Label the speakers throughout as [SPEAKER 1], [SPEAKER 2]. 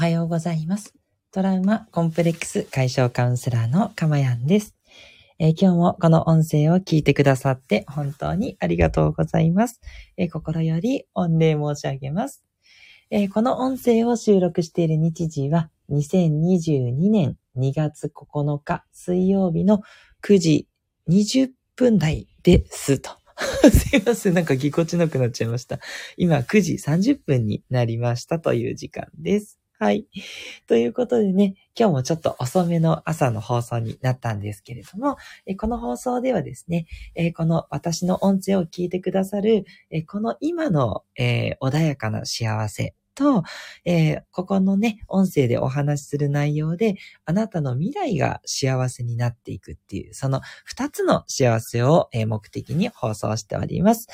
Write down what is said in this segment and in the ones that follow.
[SPEAKER 1] はようございます。トラウマコンプレックス解消カウンセラーのかまやんです、えー今日もこの音声を聞いてくださって本当にありがとうございます。えー心より御礼申し上げます、えーこの音声を収録している日時は2022年2月9日水曜日の9時20分台ですと。すいません。なんかぎこちなくなっちゃいました。今9時30分になりましたという時間です。はい。ということでね、今日もちょっと遅めの朝の放送になったんですけれども、えこの放送ではですね、えこの私の音声を聞いてくださる、えこの今の、え穏やかな幸せと、えここのね、音声でお話しする内容で、あなたの未来が幸せになっていくっていう、その二つの幸せを、え目的に放送しております。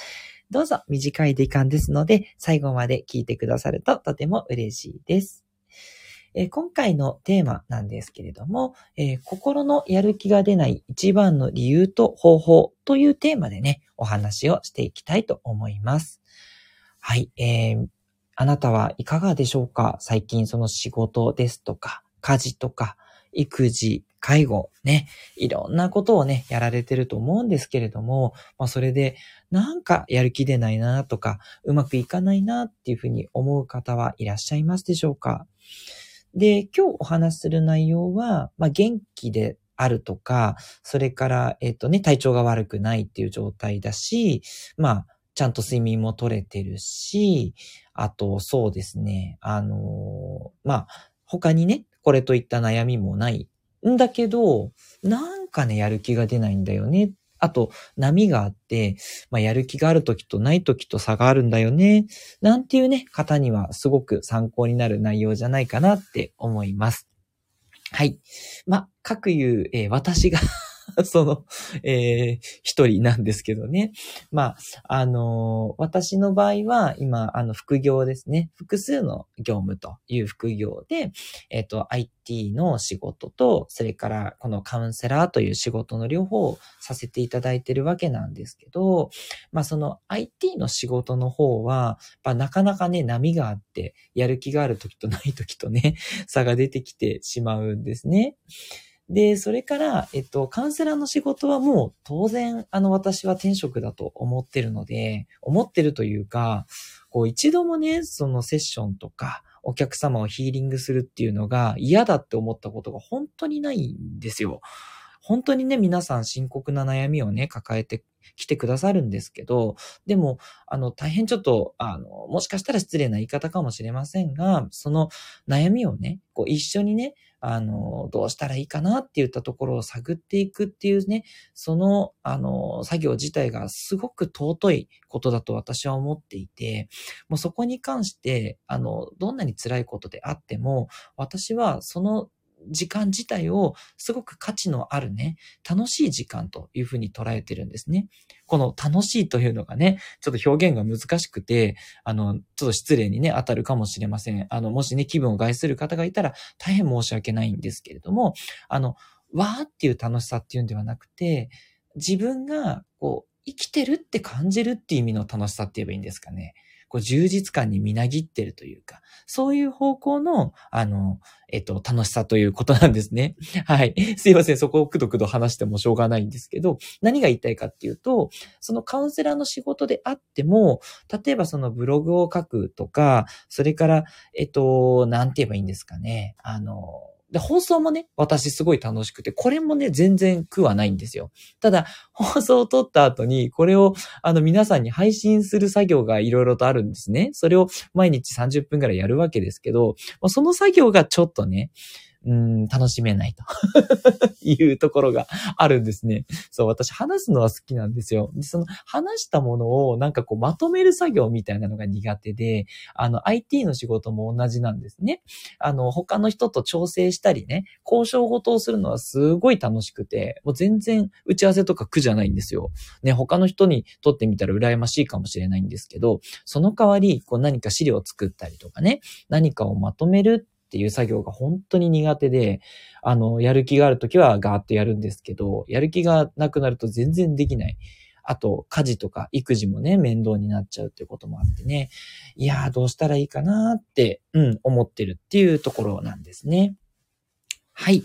[SPEAKER 1] どうぞ短い時間ですので、最後まで聞いてくださるととても嬉しいです。え今回のテーマなんですけれども、え心のやる気が出ない一番の理由と方法というテーマでね、お話をしていきたいと思います。はい、えーあなたはいかがでしょうか？最近その仕事ですとか、家事とか、育児、介護、ね、いろんなことをね、やられてると思うんですけれども、まあそれで、なんかやる気出ないなとか、うまくいかないなっていうふうに思う方はいらっしゃいますでしょうか？で、今日お話しする内容は、まあ元気であるとか、それから、えっ、とね、体調が悪くないっていう状態だし、まあ、ちゃんと睡眠も取れてるし、あと、そうですね、あのーまあ、他にね、これといった悩みもないんだけど、なんかね、やる気が出ないんだよね。あと、波があって、まあ、やる気がある時とない時と差があるんだよね。なんていうね、方にはすごく参考になる内容じゃないかなって思います。はい。まあ、各言う、えー私が その、えー一人なんですけどね。まあ、あのー私の場合は、今、あの、副業ですね。複数の業務という副業で、えっ、と、IT の仕事と、それから、このカウンセラーという仕事の両方をさせていただいてるわけなんですけど、まあ、その IT の仕事の方は、まあ、なかなかね、波があって、やる気がある時とない時とね、差が出てきてしまうんですね。で、それから、えっと、カウンセラーの仕事はもう当然、あの、私は転職だと思ってるので、思ってるというか、こう、一度もね、そのセッションとか、お客様をヒーリングするっていうのが嫌だって思ったことが本当にないんですよ。本当にね、皆さん深刻な悩みをね、抱えてきてくださるんですけど、でも、あの、大変ちょっと、あの、もしかしたら失礼な言い方かもしれませんが、その悩みをね、こう一緒にね、あの、どうしたらいいかなって言ったところを探っていくっていうね、その、あの、作業自体がすごく尊いことだと私は思っていて、もうそこに関して、あの、どんなに辛いことであっても、私はその時間自体をすごく価値のあるね、楽しい時間というふうに捉えてるんですね。この楽しいというのがね、ちょっと表現が難しくて、あの、ちょっと失礼にね、当たるかもしれません。あの、もしね、気分を害する方がいたら大変申し訳ないんですけれども、あの、わーっていう楽しさっていうんではなくて、自分が、こう、生きてるって感じるっていう意味の楽しさって言えばいいんですかね。こう、充実感にみなぎってるというか、そういう方向の、あの、えっと、楽しさということなんですね。はい。すいません。そこをくどくど話してもしょうがないんですけど、何が言いたいかっていうと、そのカウンセラーの仕事であっても、例えばそのブログを書くとか、それから、えっと、なんて言えばいいんですかね。あの、で、放送もね、私すごい楽しくて、これもね、全然苦はないんですよ。ただ、放送を撮った後に、これを、あの、皆さんに配信する作業がいろいろとあるんですね。それを毎日30分くらいやるわけですけど、その作業がちょっとね、うん、楽しめないと いうところがあるんですね。そう、私話すのは好きなんですよ。で、その話したものをなんかこうまとめる作業みたいなのが苦手で、あの IT の仕事も同じなんですね。あの他の人と調整したりね、交渉事をするのはすごい楽しくて、もう全然打ち合わせとか苦じゃないんですよ。ね、他の人にとってみたら羨ましいかもしれないんですけど、その代わり、こう何か資料を作ったりとかね、何かをまとめるっていう作業が本当に苦手で、あの、やる気があるときはガーッとやるんですけど、やる気がなくなると全然できない。あと家事とか育児もね、面倒になっちゃうっていうこともあってね、いやーどうしたらいいかなーって、うん、思ってるっていうところなんですね。はい。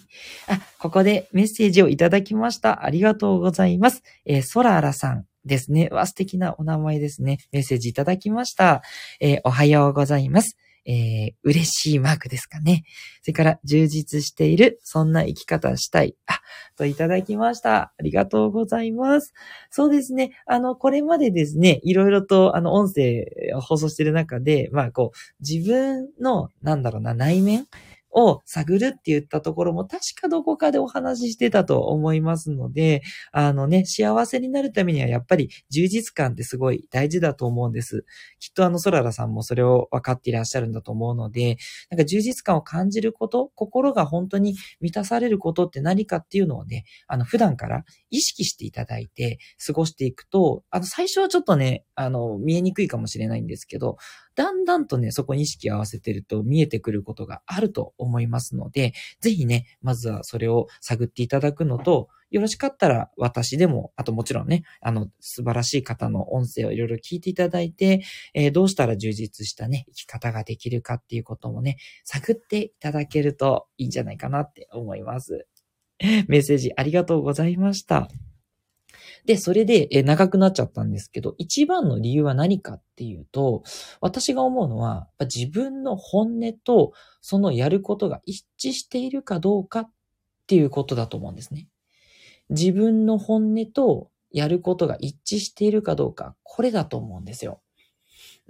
[SPEAKER 1] あ、ここでメッセージをいただきました。ありがとうございます。えー、ソラーラさんですね。わ、素敵なお名前ですね。メッセージいただきました。えー、おはようございます。えー、嬉しいマークですかね。それから、充実している、そんな生き方したい。あ、といただきました。ありがとうございます。そうですね。あの、これまでですね、いろいろと、あの、音声を放送している中で、まあ、こう、自分の、なんだろうな、内面を探るって言ったところも確かどこかでお話ししてたと思いますので、あのね、幸せになるためにはやっぱり充実感ってすごい大事だと思うんです。きっとあの、ソララさんもそれを分かっていらっしゃるんだと思うので、なんか充実感を感じること、心が本当に満たされることって何かっていうのをね、あの、普段から意識していただいて過ごしていくと、あの、最初はちょっとね、あの、見えにくいかもしれないんですけど、だんだんとね、そこに意識を合わせてると見えてくることがあると思いますので、ぜひね、まずはそれを探っていただくのと、よろしかったら私でも、あともちろんね、あの、素晴らしい方の音声をいろいろ聞いていただいて、えー、どうしたら充実したね、生き方ができるかっていうこともね、探っていただけるといいんじゃないかなって思います。メッセージありがとうございました。で、それで、え長くなっちゃったんですけど、一番の理由は何かっていうと、私が思うのは、自分の本音とそのやることが一致しているかどうかっていうことだと思うんですね。自分の本音とやることが一致しているかどうか、これだと思うんですよ。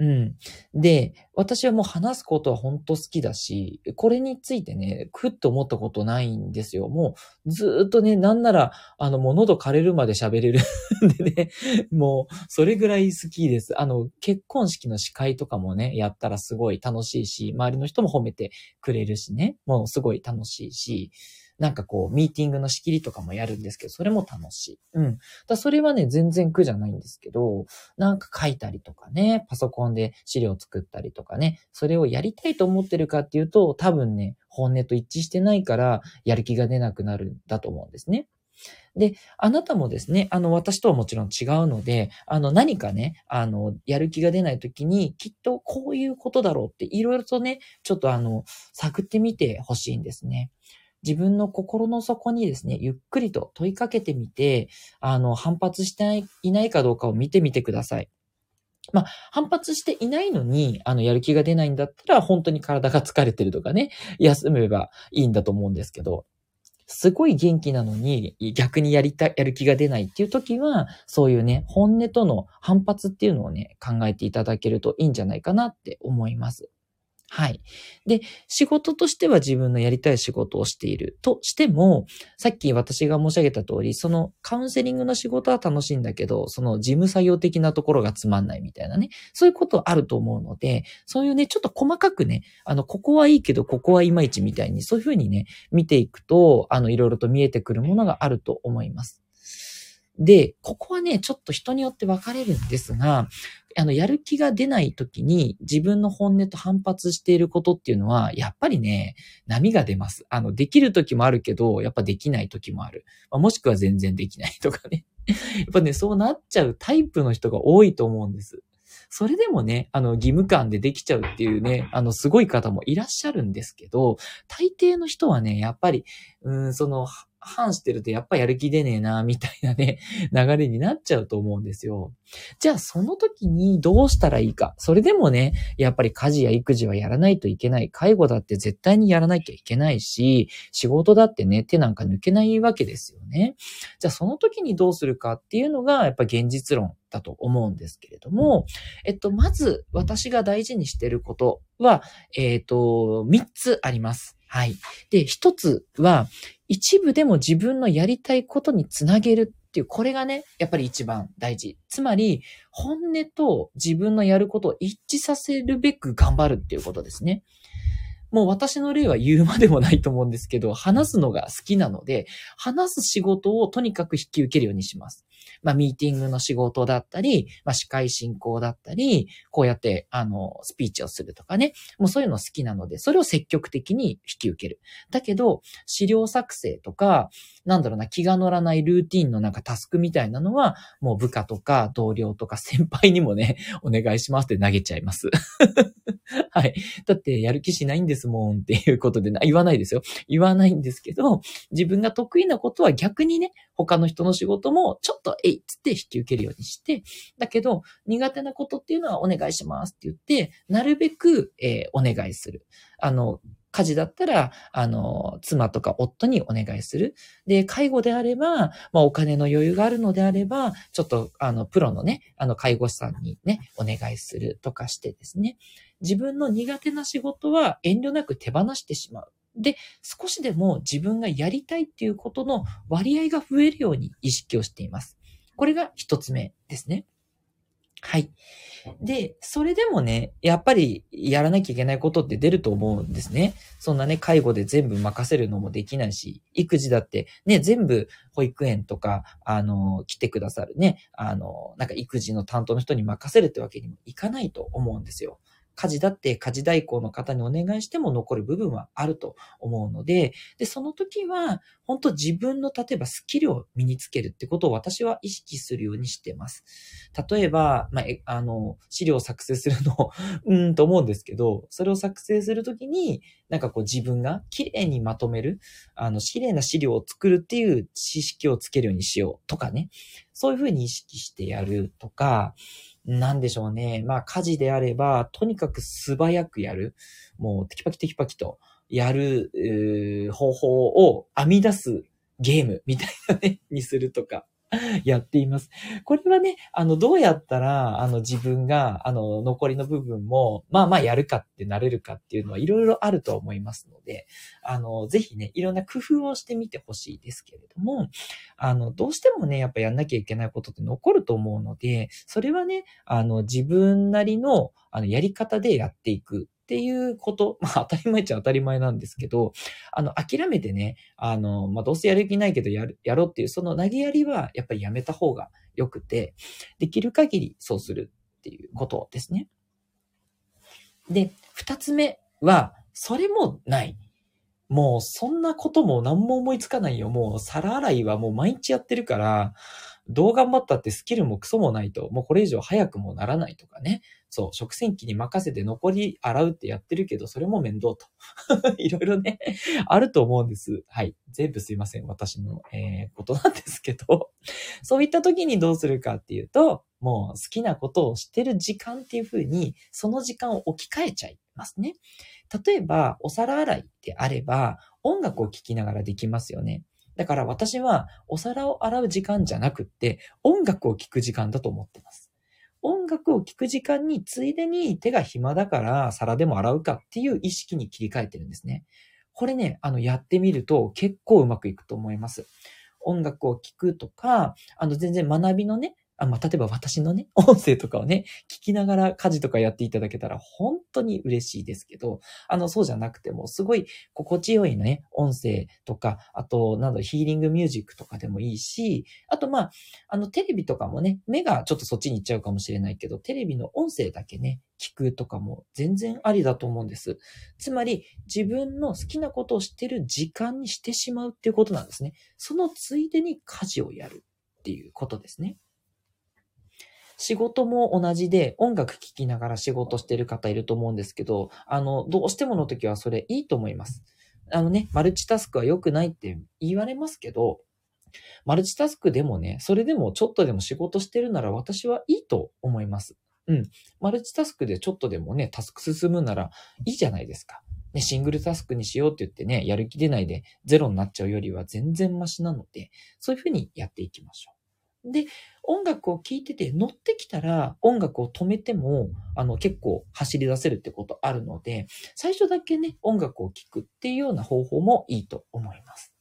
[SPEAKER 1] うん。で、私はもう話すことは本当好きだし、これについてね、くっと思ったことないんですよ。もうずっとね、なんなら、あの、もう喉枯れるまで喋れるん でね、もうそれぐらい好きです。あの、結婚式の司会とかもね、やったらすごい楽しいし、周りの人も褒めてくれるしね、もうすごい楽しいし、なんかこう、ミーティングの仕切りとかもやるんですけど、それも楽しい。うん。だそれはね、全然苦じゃないんですけど、なんか書いたりとかね、パソコンで資料作ったりとかね、それをやりたいと思ってるかっていうと、多分ね、本音と一致してないから、やる気が出なくなるんだと思うんですね。で、あなたもですね、あの、私とはもちろん違うので、あの、何かね、あの、やる気が出ないときに、きっとこういうことだろうって、いろいろとね、ちょっとあの、探ってみてほしいんですね。自分の心の底にですね、ゆっくりと問いかけてみて、あの、反発していないかどうかを見てみてください。まあ、反発していないのに、あの、やる気が出ないんだったら、本当に体が疲れてるとかね、休めばいいんだと思うんですけど、すごい元気なのに、逆にやりたい、やる気が出ないっていう時は、そういうね、本音との反発っていうのをね、考えていただけるといいんじゃないかなって思います。はい。で、仕事としては自分のやりたい仕事をしているとしても、さっき私が申し上げた通り、そのカウンセリングの仕事は楽しいんだけど、その事務作業的なところがつまんないみたいなね、そういうことあると思うので、そういうね、ちょっと細かくね、あの、ここはいいけど、ここはいまいちみたいに、そういうふうにね、見ていくと、あの、いろいろと見えてくるものがあると思います。で、ここはね、ちょっと人によって分かれるんですが、あの、やる気が出ない時に自分の本音と反発していることっていうのは、やっぱりね、波が出ます。あの、できる時もあるけど、やっぱできない時もある。まあ、もしくは全然できないとかね。やっぱね、そうなっちゃうタイプの人が多いと思うんです。それでもね、あの、義務感でできちゃうっていうね、あの、すごい方もいらっしゃるんですけど、大抵の人はね、やっぱり、うん、その、反してるとやっぱやる気出ねえな、みたいなね、流れになっちゃうと思うんですよ。じゃあその時にどうしたらいいか。それでもね、やっぱり家事や育児はやらないといけない。介護だって絶対にやらなきゃいけないし、仕事だってね、手なんか抜けないわけですよね。じゃあその時にどうするかっていうのが、やっぱ現実論だと思うんですけれども、えっと、まず私が大事にしてることは、えっと、3つあります。はい。で、1つは、一部でも自分のやりたいことにつなげるっていう、これがね、やっぱり一番大事。つまり、本音と自分のやることを一致させるべく頑張るっていうことですね。もう私の例は言うまでもないと思うんですけど、話すのが好きなので、話す仕事をとにかく引き受けるようにします。まあ、ミーティングの仕事だったり、まあ、司会進行だったり、こうやって、あの、スピーチをするとかね。もうそういうの好きなので、それを積極的に引き受ける。だけど、資料作成とか、なんだろうな、気が乗らないルーティンのなんかタスクみたいなのは、もう部下とか同僚とか先輩にもね、お願いしますって投げちゃいます。はい。だってやる気しないんですもんっていうことで言わないですよ。言わないんですけど、自分が得意なことは逆にね、他の人の仕事もちょっとえいっつって引き受けるようにして、だけど苦手なことっていうのはお願いしますって言って、なるべく、えー、お願いする。あの、家事だったら、あの、妻とか夫にお願いする。で、介護であれば、まあ、お金の余裕があるのであれば、ちょっと、あの、プロのね、あの、介護士さんにね、お願いするとかしてですね。自分の苦手な仕事は遠慮なく手放してしまう。で、少しでも自分がやりたいっていうことの割合が増えるように意識をしています。これが一つ目ですね。はい。で、それでもね、やっぱりやらなきゃいけないことって出ると思うんですね。そんなね、介護で全部任せるのもできないし、育児だってね、全部保育園とか、あの、来てくださるね、あの、なんか育児の担当の人に任せるってわけにもいかないと思うんですよ。家事だって家事代行の方にお願いしても残る部分はあると思うので、で、その時は、本当自分の例えばスキルを身につけるってことを私は意識するようにしてます。例えば、まあ、あの、資料を作成するの うんと思うんですけど、それを作成するときに、なんかこう自分が綺麗にまとめる、あの、綺麗な資料を作るっていう知識をつけるようにしようとかね。そういうふうに意識してやるとか、なんでしょうね。まあ、家事であれば、とにかく素早くやる。もう、テキパキテキパキとやる、方法を編み出すゲームみたいなね、にするとか。やっています。これはね、あの、どうやったら、あの、自分が、あの、残りの部分も、まあまあやるかってなれるかっていうのはいろいろあると思いますので、あの、ぜひね、いろんな工夫をしてみてほしいですけれども、あの、どうしてもね、やっぱやんなきゃいけないことって残ると思うので、それはね、あの、自分なりの、あの、やり方でやっていくっていうこと、まあ当たり前っちゃ当たり前なんですけど、あの、諦めてね、あの、まあどうせやる気ないけどやる、やろうっていう、その投げやりはやっぱりやめた方が良くて、できる限りそうするっていうことですね。で、二つ目は、それもない。もうそんなことも何も思いつかないよ。もう皿洗いはもう毎日やってるから、どう頑張ったってスキルもクソもないと、もうこれ以上早くもならないとかね。そう、食洗機に任せて残り洗うってやってるけど、それも面倒と。いろいろね、あると思うんです。はい。全部すいません。私の、えー、ことなんですけど、そういった時にどうするかっていうと、もう好きなことをしてる時間っていう風に、その時間を置き換えちゃいますね。例えば、お皿洗いであれば、音楽を聴きながらできますよね。だから私はお皿を洗う時間じゃなくって、音楽を聴く時間だと思ってます。音楽を聴く時間に、ついでに手が暇だから皿でも洗うかっていう意識に切り替えてるんですね。これね、あの、やってみると結構うまくいくと思います。音楽を聴くとか、あの、全然学びのね、あまあ、例えば私のね、音声とかをね、聞きながら家事とかやっていただけたら本当に嬉しいですけど、あの、そうじゃなくても、すごい心地よいね、音声とか、あと、なんだ、ヒーリングミュージックとかでもいいし、あと、まあ、あの、テレビとかもね、目がちょっとそっちに行っちゃうかもしれないけど、テレビの音声だけね、聞くとかも全然ありだと思うんです。つまり、自分の好きなことをしてる時間にしてしまうっていうことなんですね。そのついでに家事をやるっていうことですね。仕事も同じで音楽聴きながら仕事してる方いると思うんですけど、あの、どうしてもの時はそれいいと思います。あのね、マルチタスクは良くないって言われますけど、マルチタスクでもね、それでもちょっとでも仕事してるなら私はいいと思います。うん。マルチタスクでちょっとでもね、タスク進むならいいじゃないですか。ね、シングルタスクにしようって言ってね、やる気出ないでゼロになっちゃうよりは全然マシなので、そういうふうにやっていきましょう。で、音楽を聴いてて乗ってきたら音楽を止めても、あの結構走り出せるってことあるので、最初だけね、音楽を聴くっていうような方法もいいと思います。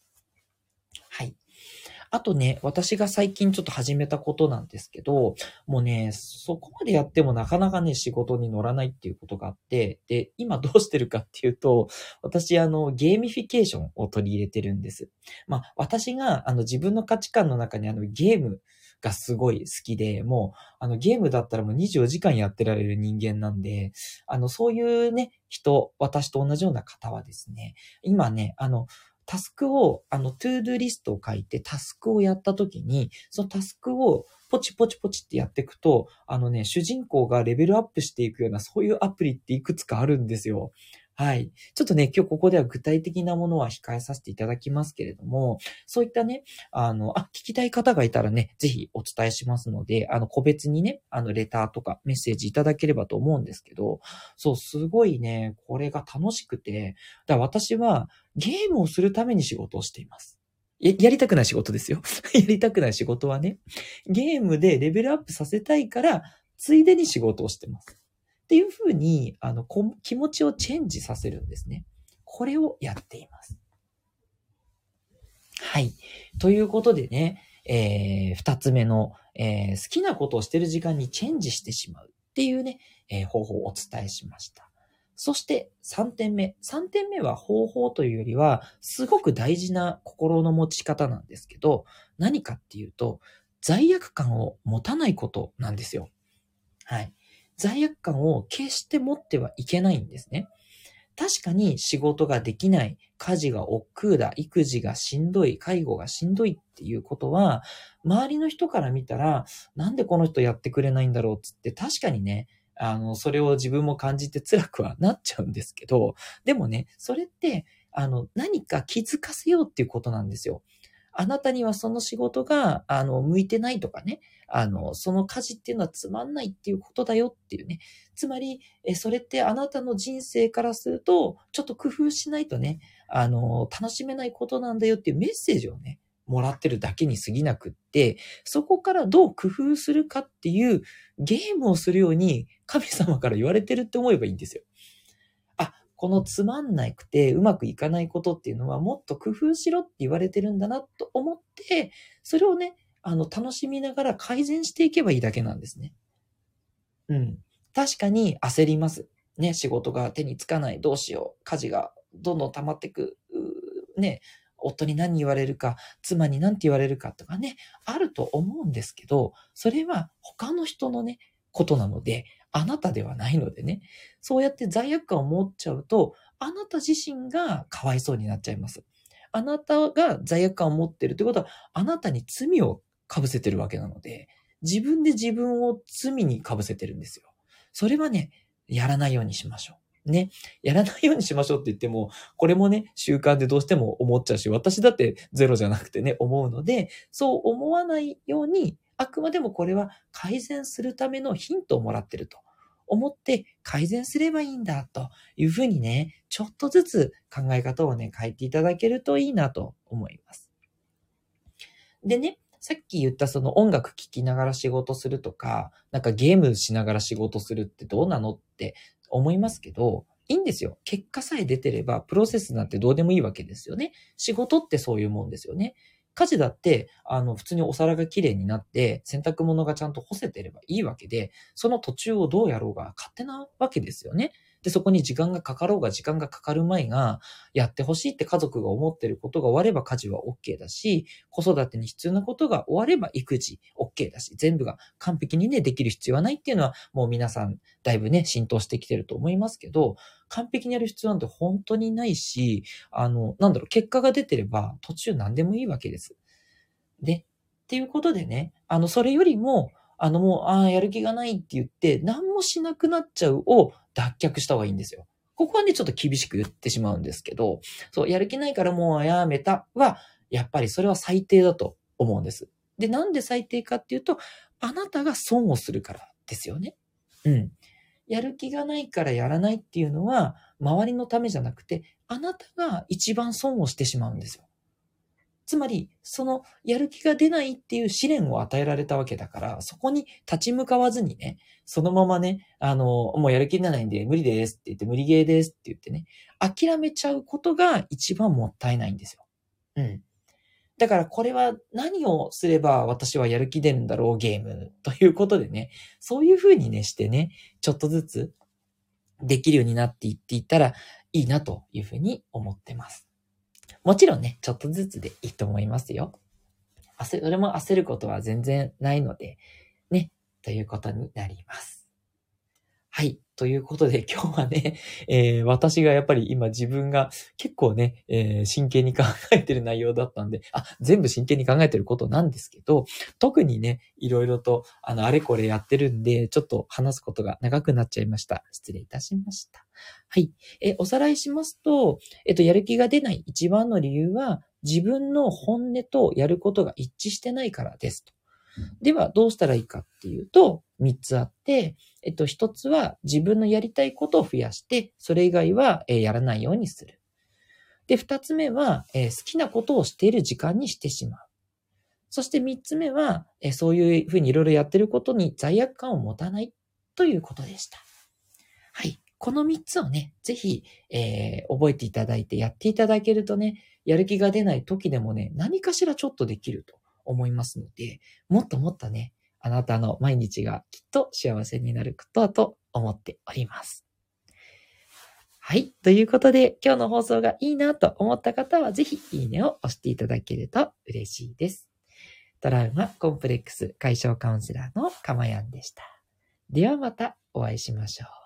[SPEAKER 1] あとね、私が最近ちょっと始めたことなんですけど、もうね、そこまでやってもなかなかね、仕事に乗らないっていうことがあって、で、今どうしてるかっていうと、私、あの、ゲーミフィケーションを取り入れてるんです。まあ、私が、あの、自分の価値観の中にあの、ゲームがすごい好きで、もう、あの、ゲームだったらもう24時間やってられる人間なんで、あの、そういうね、人、私と同じような方はですね、今ね、あの、タスクを、あの、 to-do list を書いて、タスクをやった時に、そのタスクをポチポチポチってやっていくと、あのね、主人公がレベルアップしていくような、そういうアプリっていくつかあるんですよ。はい。ちょっとね、今日ここでは具体的なものは控えさせていただきますけれども、そういったね、あの、あ、聞きたい方がいたらね、ぜひお伝えしますので、あの、個別にね、あの、レターとかメッセージいただければと思うんですけど、そう、すごいね、これが楽しくて、だから私はゲームをするために仕事をしています。や、やりたくない仕事ですよ。やりたくない仕事はね、ゲームでレベルアップさせたいから、ついでに仕事をしてます。っていうふうに、あの、気持ちをチェンジさせるんですね。これをやっています。はい。ということでね、えー、二つ目の、えー、好きなことをしてる時間にチェンジしてしまうっていうね、えー、方法をお伝えしました。そして3点目。3点目は方法というよりは、すごく大事な心の持ち方なんですけど、何かっていうと、罪悪感を持たないことなんですよ。はい。罪悪感を決して持ってはいけないんですね。確かに仕事ができない、家事が億劫だ、育児がしんどい、介護がしんどいっていうことは、周りの人から見たら、なんでこの人やってくれないんだろうっつって、確かにね、あの、それを自分も感じて辛くはなっちゃうんですけど、でもね、それって、あの、何か気づかせようっていうことなんですよ。あなたにはその仕事が、あの、向いてないとかね、あの、その家事っていうのはつまんないっていうことだよっていうね。つまり、え、それってあなたの人生からすると、ちょっと工夫しないとね、あの、楽しめないことなんだよっていうメッセージをね、もらってるだけに過ぎなくって、そこからどう工夫するかっていうゲームをするように神様から言われてるって思えばいいんですよ。このつまんなくてうまくいかないことっていうのはもっと工夫しろって言われてるんだなと思って、それをね、あの、楽しみながら改善していけばいいだけなんですね。うん。確かに焦ります。ね、仕事が手につかない、どうしよう、家事がどんどん溜まってく、ね、夫に何言われるか、妻に何て言われるかとかね、あると思うんですけど、それは他の人のね、ことなので、あなたではないのでね、そうやって罪悪感を持っちゃうと、あなた自身がかわいそうになっちゃいます。あなたが罪悪感を持ってるってことは、あなたに罪を被せてるわけなので、自分で自分を罪に被せてるんですよ。それはね、やらないようにしましょう。ね。やらないようにしましょうって言っても、これもね、習慣でどうしても思っちゃうし、私だってゼロじゃなくてね、思うので、そう思わないように、あくまでもこれは改善するためのヒントをもらってると思って改善すればいいんだというふうにね、ちょっとずつ考え方をね、変えていただけるといいなと思います。でね、さっき言ったその音楽聴きながら仕事するとか、なんかゲームしながら仕事するってどうなのって思いますけど、いいんですよ。結果さえ出てれば、プロセスなんてどうでもいいわけですよね。仕事ってそういうもんですよね。家事だって、あの、普通にお皿が綺麗になって、洗濯物がちゃんと干せてればいいわけで、その途中をどうやろうが勝手なわけですよね。で、そこに時間がかかろうが時間がかかる前が、やってほしいって家族が思ってることが終われば家事は OK だし、子育てに必要なことが終われば育児 OK だし、全部が完璧にね、できる必要はないっていうのは、もう皆さん、だいぶね、浸透してきてると思いますけど、完璧にやる必要なんて本当にないし、あの、なんだろう、結果が出てれば途中何でもいいわけです。で、っていうことでね、あの、それよりも、あのもう、ああ、やる気がないって言って、何もしなくなっちゃうを脱却した方がいいんですよ。ここはね、ちょっと厳しく言ってしまうんですけど、そう、やる気ないからもうやめたは、やっぱりそれは最低だと思うんです。で、なんで最低かっていうと、あなたが損をするからですよね。うん。やる気がないからやらないっていうのは、周りのためじゃなくて、あなたが一番損をしてしまうんですよ。つまり、そのやる気が出ないっていう試練を与えられたわけだから、そこに立ち向かわずにね、そのままね、あの、もうやる気出ないんで無理ですって言って、無理ゲーですって言ってね、諦めちゃうことが一番もったいないんですよ。うん。だからこれは何をすれば私はやる気出るんだろうゲームということでね、そういう風にねしてね、ちょっとずつできるようになっていっていったらいいなというふうに思ってます。もちろんね、ちょっとずつでいいと思いますよ。焦、それも焦ることは全然ないので、ね、ということになります。はい。ということで 今日はね、えー、私がやっぱり今自分が結構ね、えー、真剣に考えてる内容だったんで、あ、全部真剣に考えてることなんですけど、特にね、いろいろと、あの、あれこれやってるんで、ちょっと話すことが長くなっちゃいました。失礼いたしました。はい。え、おさらいしますと、えっと、やる気が出ない一番の理由は、自分の本音とやることが一致してないからですと。では、どうしたらいいかっていうと、3つあって、えっと、一つは自分のやりたいことを増やして、それ以外は、えやらないようにする。で、二つ目は、え好きなことをしている時間にしてしまう。そして三つ目は、えそういうふうにいろいろやってることに罪悪感を持たないということでした。はい。この三つをね、ぜひ、えー、覚えていただいてやっていただけるとね、やる気が出ない時でもね、何かしらちょっとできると思いますので、もっともっとね、あなたの毎日がきっと幸せになることだと思っております。はい。ということで、今日の放送がいいなと思った方は、ぜひいいねを押していただけると嬉しいです。トラウマコンプレックス解消カウンセラーのかまやんでした。ではまたお会いしましょう。